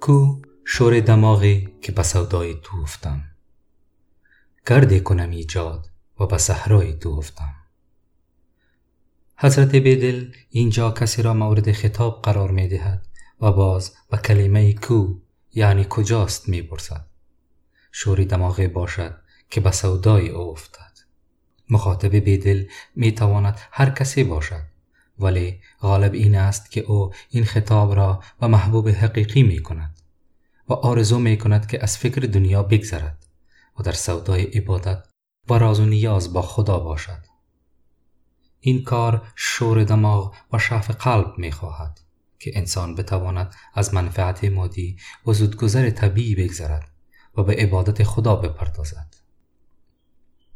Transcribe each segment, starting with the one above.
کو شور دماغی که به سودای تو افتم گرده کنم ایجاد و به صحرای تو افتم حضرت بیدل اینجا کسی را مورد خطاب قرار می دهد و باز به کلمه کو یعنی کجاست می پرسد شوری دماغی باشد که به سودای او افتد مخاطب بیدل می تواند هر کسی باشد ولی غالب این است که او این خطاب را به محبوب حقیقی می کند و آرزو می کند که از فکر دنیا بگذرد و در سودای عبادت و راز و نیاز با خدا باشد. این کار شور دماغ و شعف قلب می خواهد که انسان بتواند از منفعت مادی و زودگذر طبیعی بگذرد و به عبادت خدا بپردازد.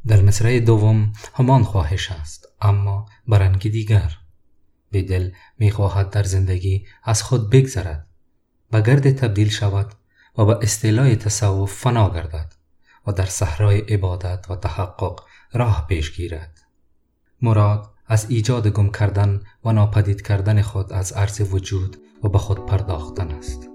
در مصرع دوم همان خواهش است اما برنگ دیگر. به دل می خواهد در زندگی از خود بگذرد و گرد تبدیل شود و به اصطلاح تصوف فنا گردد و در صحرای عبادت و تحقق راه پیش گیرد. مراد از ایجاد گم کردن و ناپدید کردن خود از عرض وجود و به خود پرداختن است.